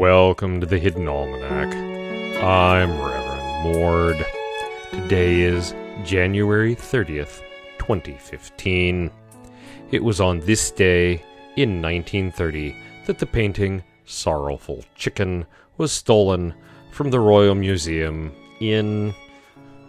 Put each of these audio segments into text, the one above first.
Welcome to the Hidden Almanac. I'm Reverend Mord. Today is January 30th, 2015. It was on this day in 1930 that the painting Sorrowful Chicken was stolen from the Royal Museum in.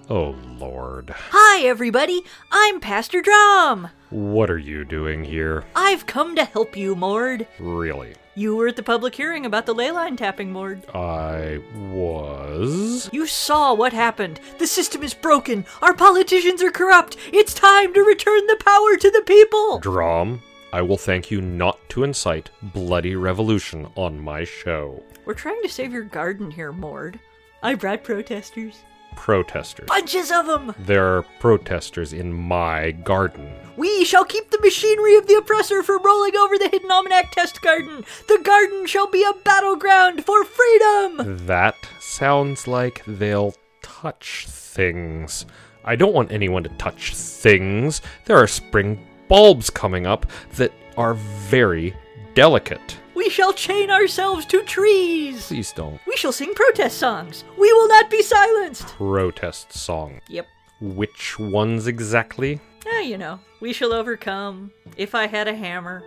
Oh, Lord. Hi, everybody. I'm Pastor Drum. What are you doing here? I've come to help you, Mord. Really? You were at the public hearing about the ley line tapping, Mord. I was. You saw what happened. The system is broken. Our politicians are corrupt. It's time to return the power to the people. Drum, I will thank you not to incite bloody revolution on my show. We're trying to save your garden here, Mord. I brought protesters. Protesters. Bunches of them. There are protesters in my garden. We shall keep the machinery of the oppressor from rolling over the Hidden Almanac test garden. The garden shall be a battleground for freedom. That sounds like they'll touch things. I don't want anyone to touch things. There are spring bulbs coming up that are very delicate. We shall chain ourselves to trees. Please don't. We shall sing protest songs. We will not be silenced. Protest song. Yep. Which ones exactly? Ah, you know, we shall overcome. If I had a hammer,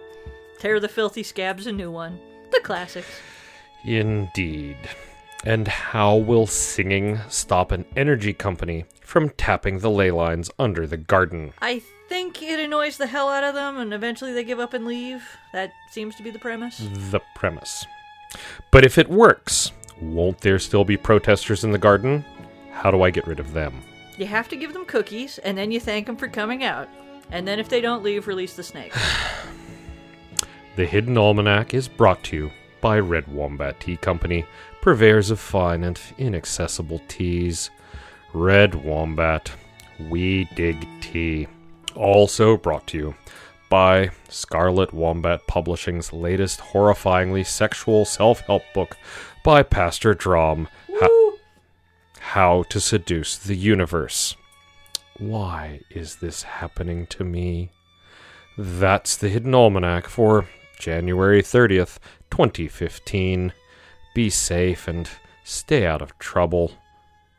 tear the filthy scabs a new one. The classics. Indeed. And how will singing stop an energy company from tapping the ley lines under the garden? I think it annoys the hell out of them, and eventually they give up and leave. That seems to be the premise. The premise. But if it works, won't there still be protesters in the garden? How do I get rid of them? You have to give them cookies, and then you thank them for coming out. And then if they don't leave, release the snake. The Hidden Almanac is brought to you by Red Wombat Tea Company, purveyors of fine and inaccessible teas. Red Wombat, we dig tea. Also brought to you by Scarlet Wombat Publishing's latest horrifyingly sexual self help book by Pastor Drom Ho- How to Seduce the Universe. Why is this happening to me? That's the Hidden Almanac for January 30th, 2015. Be safe and stay out of trouble.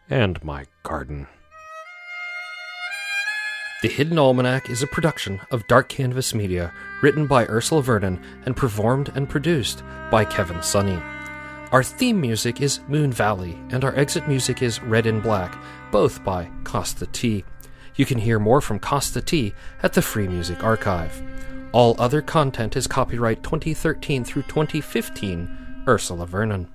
And my garden. The Hidden Almanac is a production of Dark Canvas Media, written by Ursula Vernon and performed and produced by Kevin Sonney. Our theme music is Moon Valley, and our exit music is Red in Black, both by Kosta T. You can hear more from Kosta T at the Free Music Archive. All other content is copyright 2013 through 2015, Ursula Vernon.